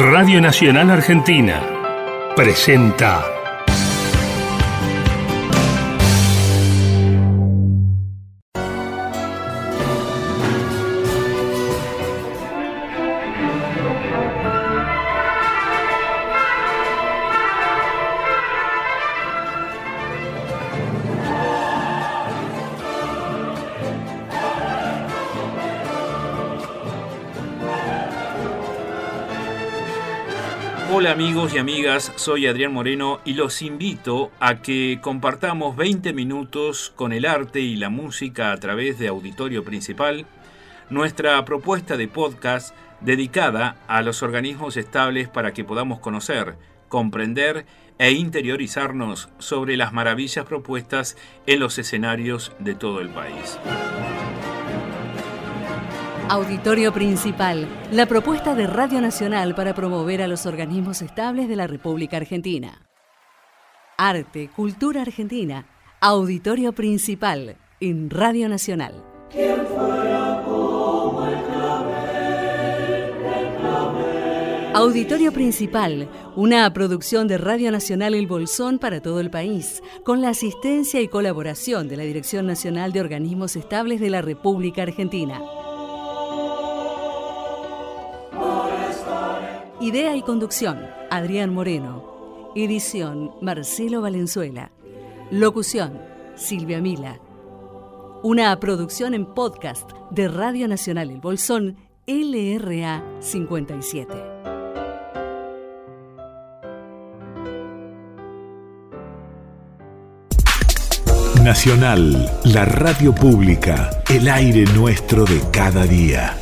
Radio Nacional Argentina presenta soy Adrián Moreno y los invito a que compartamos 20 minutos con el arte y la música a través de Auditorio Principal, nuestra propuesta de podcast dedicada a los organismos estables para que podamos conocer, comprender e interiorizarnos sobre las maravillas propuestas en los escenarios de todo el país. Auditorio Principal, la propuesta de Radio Nacional para promover a los organismos estables de la República Argentina. Arte, cultura argentina. Auditorio Principal en Radio Nacional. Auditorio Principal, una producción de Radio Nacional El Bolsón para todo el país, con la asistencia y colaboración de la Dirección Nacional de Organismos Estables de la República Argentina. Idea y conducción, Adrián Moreno. Edición, Marcelo Valenzuela. Locución, Silvia Mila. Una producción en podcast de Radio Nacional El Bolsón, LRA 57. Nacional, la radio pública, el aire nuestro de cada día.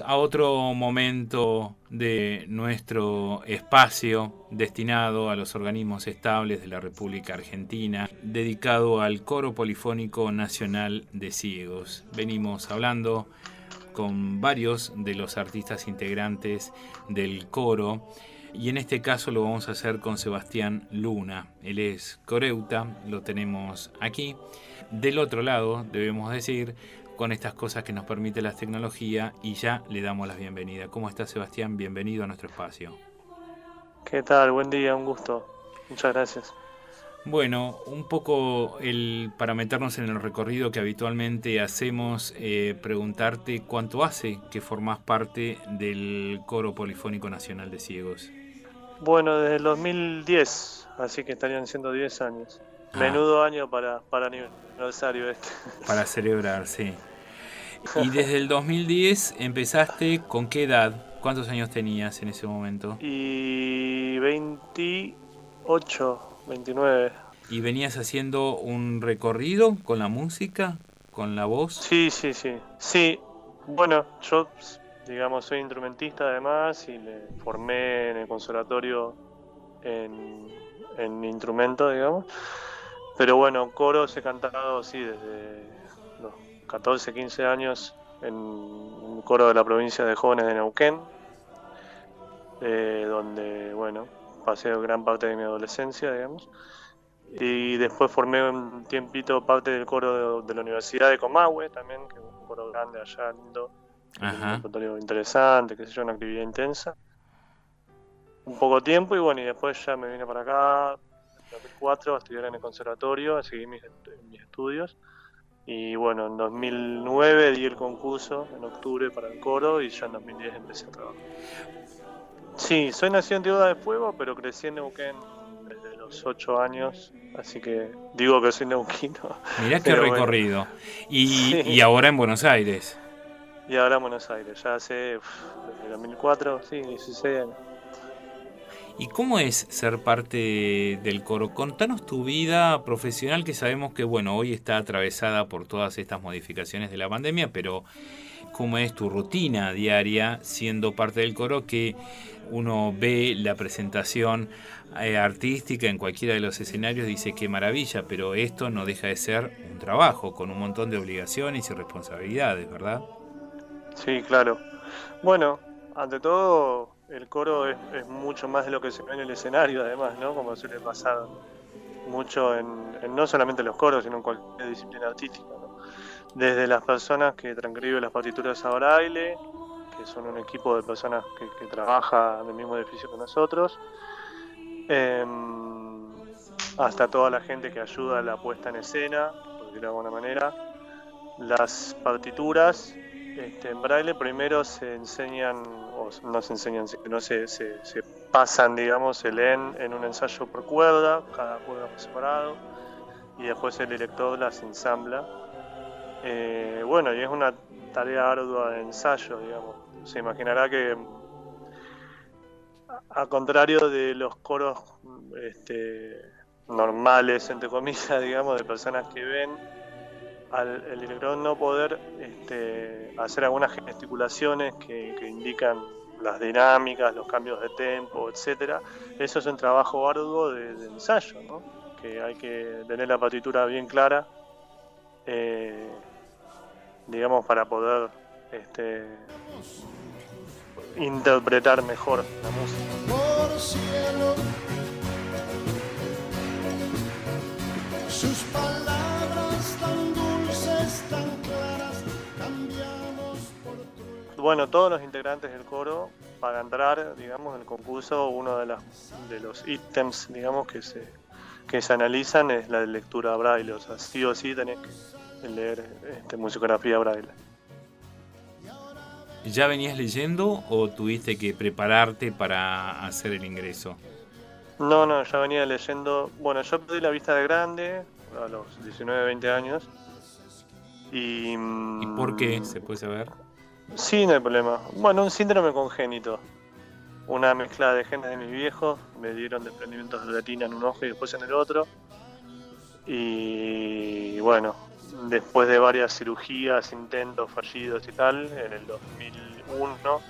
A otro momento de nuestro espacio destinado a los organismos estables de la República Argentina, dedicado al Coro Polifónico Nacional de Ciegos. Venimos hablando con varios de los artistas integrantes del coro y en este caso lo vamos a hacer con Sebastián Luna. Él es coreuta, lo tenemos aquí. Del otro lado, debemos decir, con estas cosas que nos permite la tecnología y ya le damos la bienvenida. ¿Cómo está Sebastián? Bienvenido a nuestro espacio. ¿Qué tal? Buen día, un gusto. Muchas gracias. Bueno, un poco el, para meternos en el recorrido que habitualmente hacemos, eh, preguntarte cuánto hace que formás parte del Coro Polifónico Nacional de Ciegos. Bueno, desde el 2010, así que estarían siendo 10 años. Ah. Menudo año para, para aniversario este. Para celebrar, sí. Y desde el 2010 empezaste, ¿con qué edad? ¿Cuántos años tenías en ese momento? Y 28, 29. ¿Y venías haciendo un recorrido con la música, con la voz? Sí, sí, sí. Sí, bueno, yo, digamos, soy instrumentista además y me formé en el conservatorio en, en instrumento, digamos. Pero bueno, coros he cantado, sí, desde los 14, 15 años en un coro de la provincia de jóvenes de Neuquén, eh, donde, bueno, pasé gran parte de mi adolescencia, digamos. Y después formé un tiempito parte del coro de, de la Universidad de Comahue también, que es un coro grande allá, lindo, un interesante, qué sé yo, una actividad intensa. Un poco tiempo y bueno, y después ya me vine para acá, 2004, a estudiar en el conservatorio, a seguir mis, mis estudios. Y bueno, en 2009 di el concurso, en octubre, para el coro y ya en 2010 empecé a trabajar. Sí, soy nacido en Tierra de Fuego, pero crecí en Neuquén desde los 8 años, así que digo que soy neuquino. Mirá qué Pero bueno. recorrido. Y, Sí. y ahora en Buenos Aires. Y ahora en Buenos Aires, ya hace uf, desde 2004, sí, 16 años. ¿Y cómo es ser parte del coro? Contanos tu vida profesional que sabemos que, bueno, hoy está atravesada por todas estas modificaciones de la pandemia, pero cómo es tu rutina diaria siendo parte del coro que uno ve la presentación eh, artística en cualquiera de los escenarios, dice qué maravilla, pero esto no deja de ser un trabajo con un montón de obligaciones y responsabilidades, ¿verdad? Sí, claro. Bueno, ante todo, el coro es, es mucho más de lo que se ve en el escenario, además, ¿no? Como suele pasar mucho en, no solamente los coros, sino en cualquier disciplina artística, ¿no? Desde las personas que transcriben las partituras a braille, que son un equipo de personas que, que trabaja en el mismo edificio que nosotros, em, hasta toda la gente que ayuda a la puesta en escena, por decirlo de alguna manera. Las partituras este, en braille primero se enseñan, o no se enseñan, sino se, pasan, digamos, se leen en un ensayo por cuerda, cada cuerda por separado, y después el director las ensambla. Eh, bueno, y es una tarea ardua de ensayo, digamos. Se imaginará que, a, contrario de los coros este, normales, entre comillas, digamos, de personas que ven, al el no poder este, hacer algunas gesticulaciones que indican las dinámicas, los cambios de tempo, etcétera, eso es un trabajo arduo de, ensayo, que hay que tener la partitura bien clara, eh, digamos, para poder este, interpretar mejor la música. Bueno, todos los integrantes del coro, para entrar, digamos, en el concurso, uno de, las, de los ítems, digamos, que se, que se analizan es la lectura braille, o sea, sí o sí tenés que leer este, musicografía braille. ¿Ya venías leyendo o tuviste que prepararte para hacer el ingreso? No, no, ya venía leyendo. Bueno, yo perdí la vista de grande a los 19, 20 años. Y, ¿Y por qué? ¿Se puede saber? Sí, no hay problema. Bueno, un síndrome congénito. Una mezcla de genes de mis viejos. Me dieron desprendimientos de retina en un ojo y después en el otro. Y bueno, después de varias cirugías, intentos fallidos y tal, en el 2001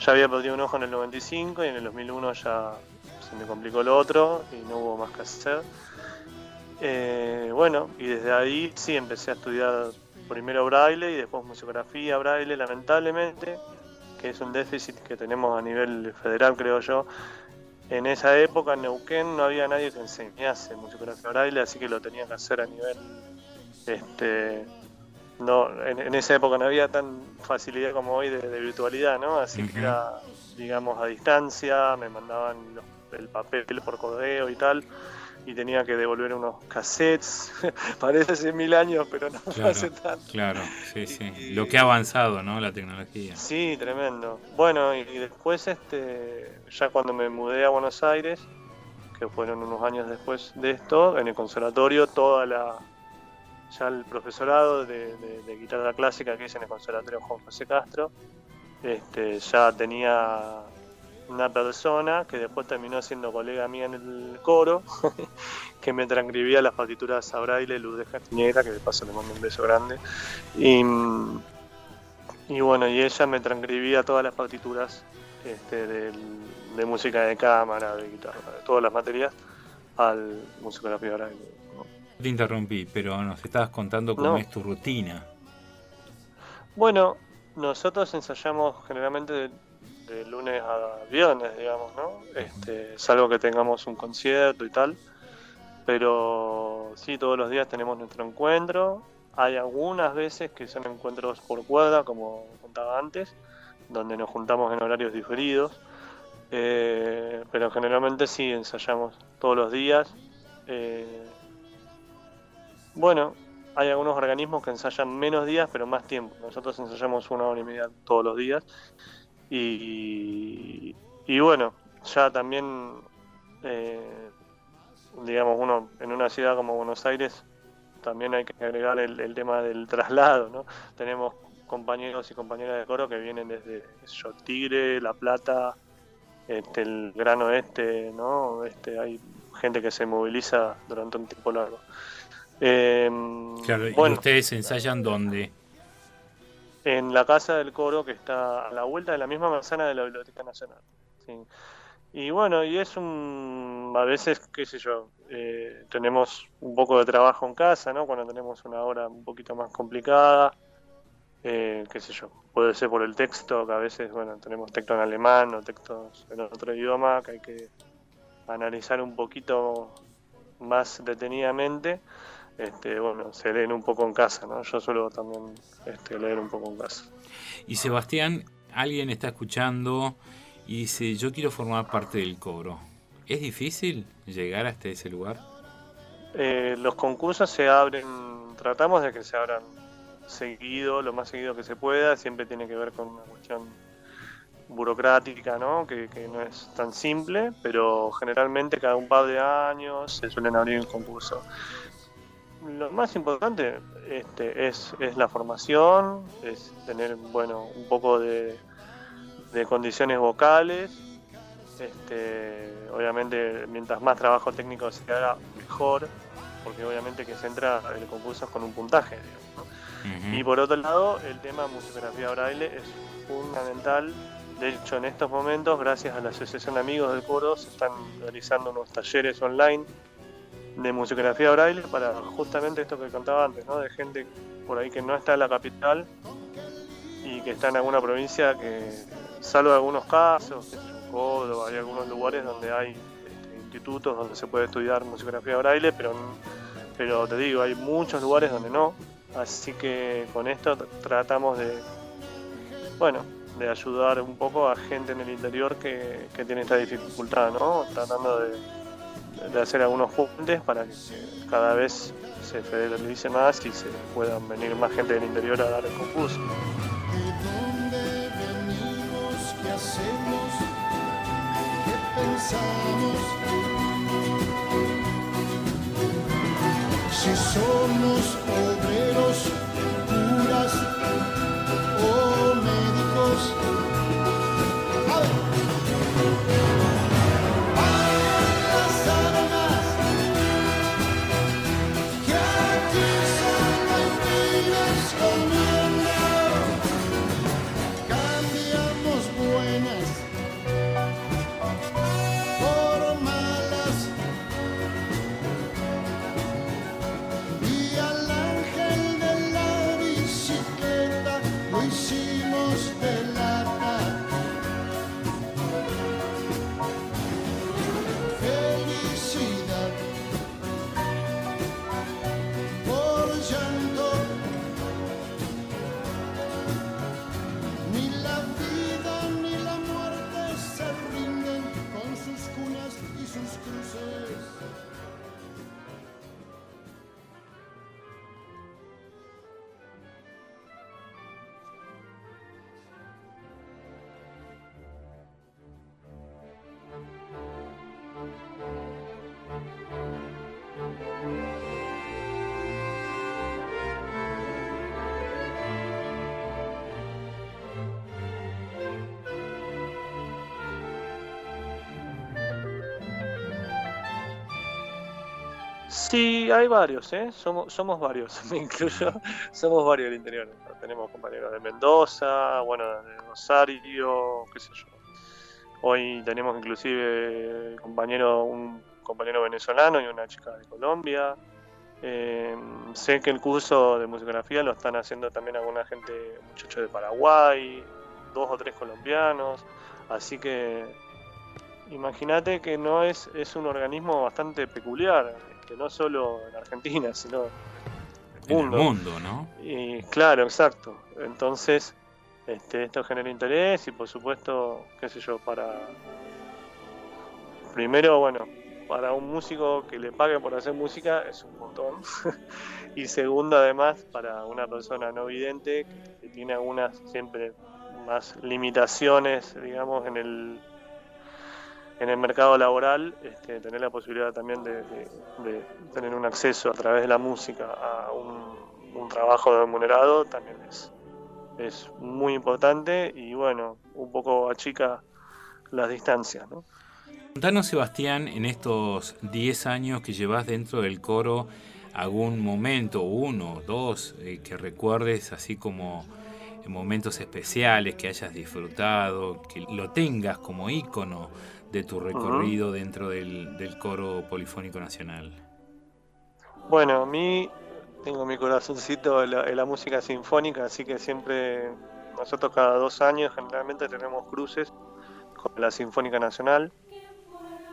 ya había perdido un ojo en el 95 y en el 2001 ya se me complicó lo otro y no hubo más que hacer. Eh, bueno, y desde ahí sí empecé a estudiar primero braille y después musicografía braille, lamentablemente, que es un déficit que tenemos a nivel federal, creo yo. En esa época en Neuquén no había nadie que enseñase musicografía braille, así que lo tenía que hacer a nivel este no en, en esa época no había tan facilidad como hoy de, de virtualidad, ¿no? Así que era, digamos, a distancia, me mandaban los- el papel por correo y tal, y tenía que devolver unos cassettes. Parece hace mil años, pero no Claro, hace tanto. claro, sí, sí. Lo que ha avanzado, ¿no? La tecnología. Sí, tremendo. Bueno, y, y después, este, ya cuando me mudé a Buenos Aires, que fueron unos años después de esto, en el conservatorio, toda la, ya el profesorado de, de- de guitarra clásica que hice en el conservatorio Juan José Castro, este, ya tenía una persona que después terminó siendo colega mía en el coro, que me transcribía las partituras a braille, Luz de Castiñera, que de paso le mando un beso grande. Y, y bueno, y ella me transcribía todas las partituras este, de música de cámara, de guitarra, de todas las materias, al musicografía braille. ¿no? Te interrumpí, pero nos estabas contando cómo No. es tu rutina. Bueno, nosotros ensayamos generalmente de, lunes a viernes, digamos, ¿no? Este, salvo que tengamos un concierto y tal. Pero sí, todos los días tenemos nuestro encuentro. Hay algunas veces que son encuentros por cuerda, como contaba antes, donde nos juntamos en horarios diferidos. Eh, pero generalmente sí ensayamos todos los días. Eh, bueno, hay algunos organismos que ensayan menos días, pero más tiempo. Nosotros ensayamos una hora y media todos los días. Y, y bueno, ya también, eh, digamos, uno en una ciudad como Buenos Aires, también hay que agregar el, el tema del traslado, ¿no? Tenemos compañeros y compañeras de coro que vienen desde yo, Tigre, La Plata, este, el Gran Oeste, ¿no? Este, hay gente que se moviliza durante un tiempo largo. Eh, Claro, ¿y ustedes ensayan dónde? En la casa del coro que está a la vuelta de la misma manzana de la Biblioteca Nacional. ¿sí? Y bueno, y es un, a veces, qué sé yo, eh, tenemos un poco de trabajo en casa, ¿no? Cuando tenemos una hora un poquito más complicada, eh, qué sé yo, puede ser por el texto, que a veces, bueno, tenemos texto en alemán o textos en otro idioma que hay que analizar un poquito más detenidamente. Este, bueno, se leen un poco en casa, ¿no? Yo suelo también este, leer un poco en casa. Y Sebastián, alguien está escuchando y dice, yo quiero formar parte del coro. ¿Es difícil llegar hasta ese lugar? Eh, los concursos se abren, tratamos de que se abran seguido, lo más seguido que se pueda, siempre tiene que ver con una cuestión burocrática, ¿no? Que, que no es tan simple, pero generalmente cada un par de años se suelen abrir un concurso. Lo más importante este, es, es la formación, es tener bueno un poco de, de condiciones vocales. Este, obviamente, mientras más trabajo técnico se haga, mejor, porque obviamente que se entra el concurso con un puntaje. digamos, ¿no? Y por otro lado, el tema musicografía braille es fundamental. De hecho, en estos momentos, gracias a la Asociación de Amigos del Coro, se están realizando unos talleres online de musicografía braille para justamente esto que contaba antes, ¿no? De gente por ahí que no está en la capital y que está en alguna provincia que, salvo algunos casos, yo, Córdoba, hay algunos lugares donde hay este, institutos donde se puede estudiar musicografía braille, pero, pero te digo, hay muchos lugares donde no. Así que con esto tr- tratamos de, bueno, de ayudar un poco a gente en el interior que, que tiene esta dificultad, ¿no? Tratando de, de hacer algunos puentes para que cada vez se federalice más y se puedan venir más gente del interior a dar el concurso. Si somos obreros, curas Sí, hay varios, ¿eh? Somos, somos varios, me incluyo, somos varios del interior. Tenemos compañeros de Mendoza, bueno, de Rosario, qué sé yo. Hoy tenemos inclusive compañero, un compañero venezolano y una chica de Colombia. Eh, sé que el curso de musicografía lo están haciendo también alguna gente, muchachos de Paraguay, dos o tres colombianos. Así que imagínate que no es, es un organismo bastante peculiar, que no solo en Argentina, sino en En el el mundo. mundo, ¿no? Y claro, exacto. Entonces, este, esto genera interés y por supuesto, qué sé yo, para... Primero, bueno, para un músico que le pague por hacer música es un montón. y segundo, además, para una persona no vidente que tiene algunas siempre más limitaciones, digamos, en el en el mercado laboral, este, tener la posibilidad también de, tener un acceso a través de la música a un, un trabajo remunerado también es, es muy importante y bueno, un poco achica las distancias, ¿no? Contanos, Sebastián, en estos 10 años que llevas dentro del coro, algún momento, uno, dos, eh, que recuerdes así como momentos especiales que hayas disfrutado, que lo tengas como ícono de tu recorrido dentro del, del coro polifónico nacional. Bueno, a mí tengo mi corazoncito en la, en la música sinfónica, así que siempre, nosotros cada dos años generalmente tenemos cruces con la Sinfónica Nacional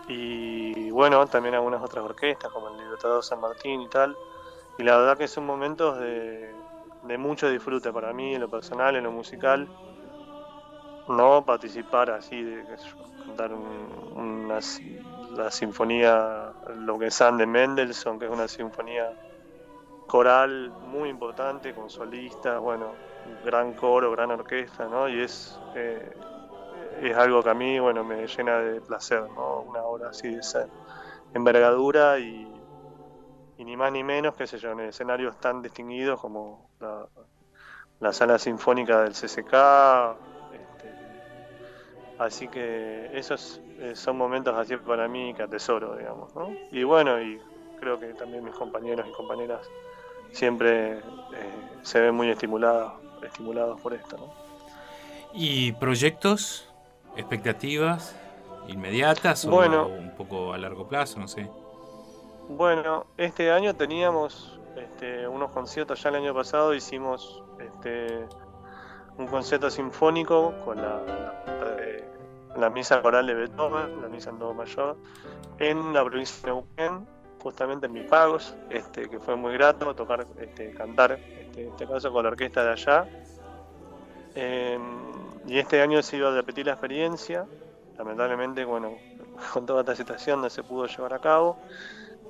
y bueno, también algunas otras orquestas como el Libertador San Martín y tal. Y la verdad que son momentos de, de mucho disfrute para mí, en lo personal, en lo musical. No participar así, de cantar un- una, la sinfonía, lo que sean de Mendelssohn, que es una sinfonía coral muy importante, con solistas, bueno, gran coro, gran orquesta, ¿no? Y es, eh, es algo que a mí, bueno, me llena de placer, ¿no? Una obra así de esa envergadura y, y ni más ni menos, qué sé yo, en escenarios tan distinguidos como la, la sala sinfónica del CCK. Así que esos eh, son momentos así para mí que atesoro, digamos, ¿no? Y bueno, y creo que también mis compañeros y compañeras siempre eh, se ven muy estimulados, estimulados por esto, ¿no? ¿Y proyectos, expectativas inmediatas o Bueno. un poco a largo plazo? No sé. Bueno, este año teníamos este, unos conciertos, ya el año pasado hicimos este, un concierto sinfónico con la, la, misa coral de Beethoven, la misa en do mayor, en la provincia de Neuquén, justamente en Mis Pagos, este, que fue muy grato tocar, este, cantar, este, en este caso con la orquesta de allá. Eh, y este año se iba a repetir la experiencia, lamentablemente, bueno, con toda esta situación no se pudo llevar a cabo.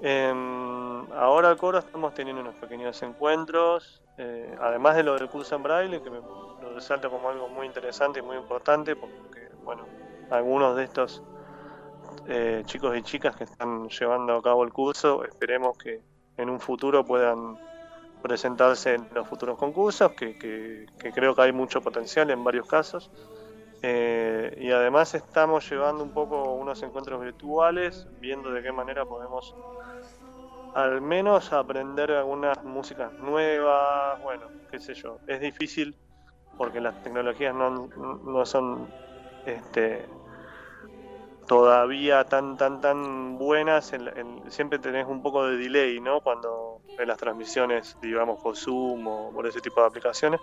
Em, ahora coro estamos teniendo unos pequeños encuentros, eh, además de lo del curso en braille, que me lo resalto como algo muy interesante y muy importante, porque bueno, algunos de estos eh, chicos y chicas que están llevando a cabo el curso, esperemos que en un futuro puedan presentarse en los futuros concursos, que, que- creo que hay mucho potencial en varios casos. Eh, y además estamos llevando un poco unos encuentros virtuales, viendo de qué manera podemos al menos aprender algunas músicas nuevas, bueno, qué sé yo. Es difícil porque las tecnologías no, no son este, todavía tan tan tan buenas, en- en- siempre tenés un poco de delay, ¿no? Cuando en las transmisiones, digamos, por Zoom o por ese tipo de aplicaciones.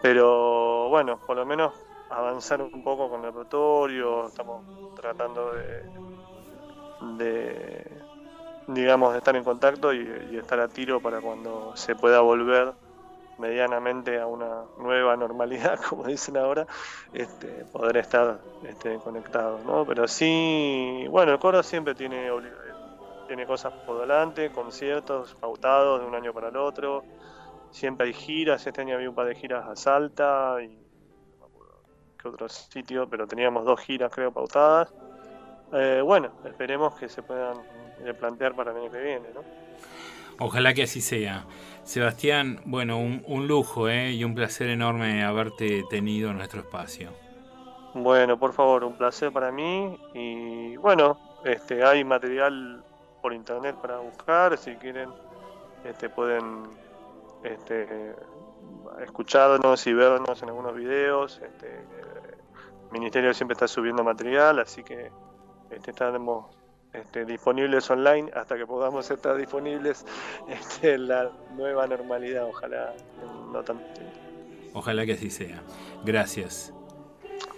Pero bueno, por lo menos avanzar un poco con el repertorio, estamos tratando de, de digamos, de estar en contacto y, y estar a tiro para cuando se pueda volver medianamente a una nueva normalidad, como dicen ahora, este, poder estar este, conectados, ¿no? Pero sí, bueno, el coro siempre tiene, tiene cosas por delante, conciertos pautados de un año para el otro, siempre hay giras, este año había un par de giras a Salta y no qué otro sitio, pero teníamos dos giras creo pautadas. Eh, bueno, esperemos que se puedan eh, plantear para el año que viene, ¿no? Ojalá que así sea. Sebastián, bueno, un, un lujo ¿eh? y un placer enorme haberte tenido en nuestro espacio. Bueno, por favor, un placer para mí y bueno, este, hay material por internet para buscar, si quieren, este, pueden este, escucharnos y vernos en algunos videos. Este, el Ministerio siempre está subiendo material, así que este, estaremos este, disponibles online hasta que podamos estar disponibles este, en la nueva normalidad, ojalá no tiempo. Ojalá que así sea. Gracias.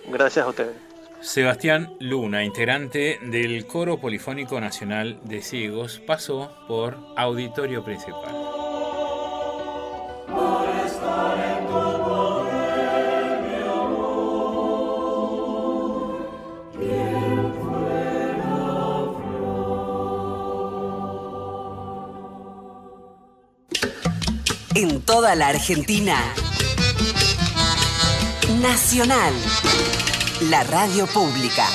Gracias a ustedes. Sebastián Luna, integrante del Coro Polifónico Nacional de Ciegos, pasó por Auditorio Principal. Toda la Argentina. Nacional. La radio pública.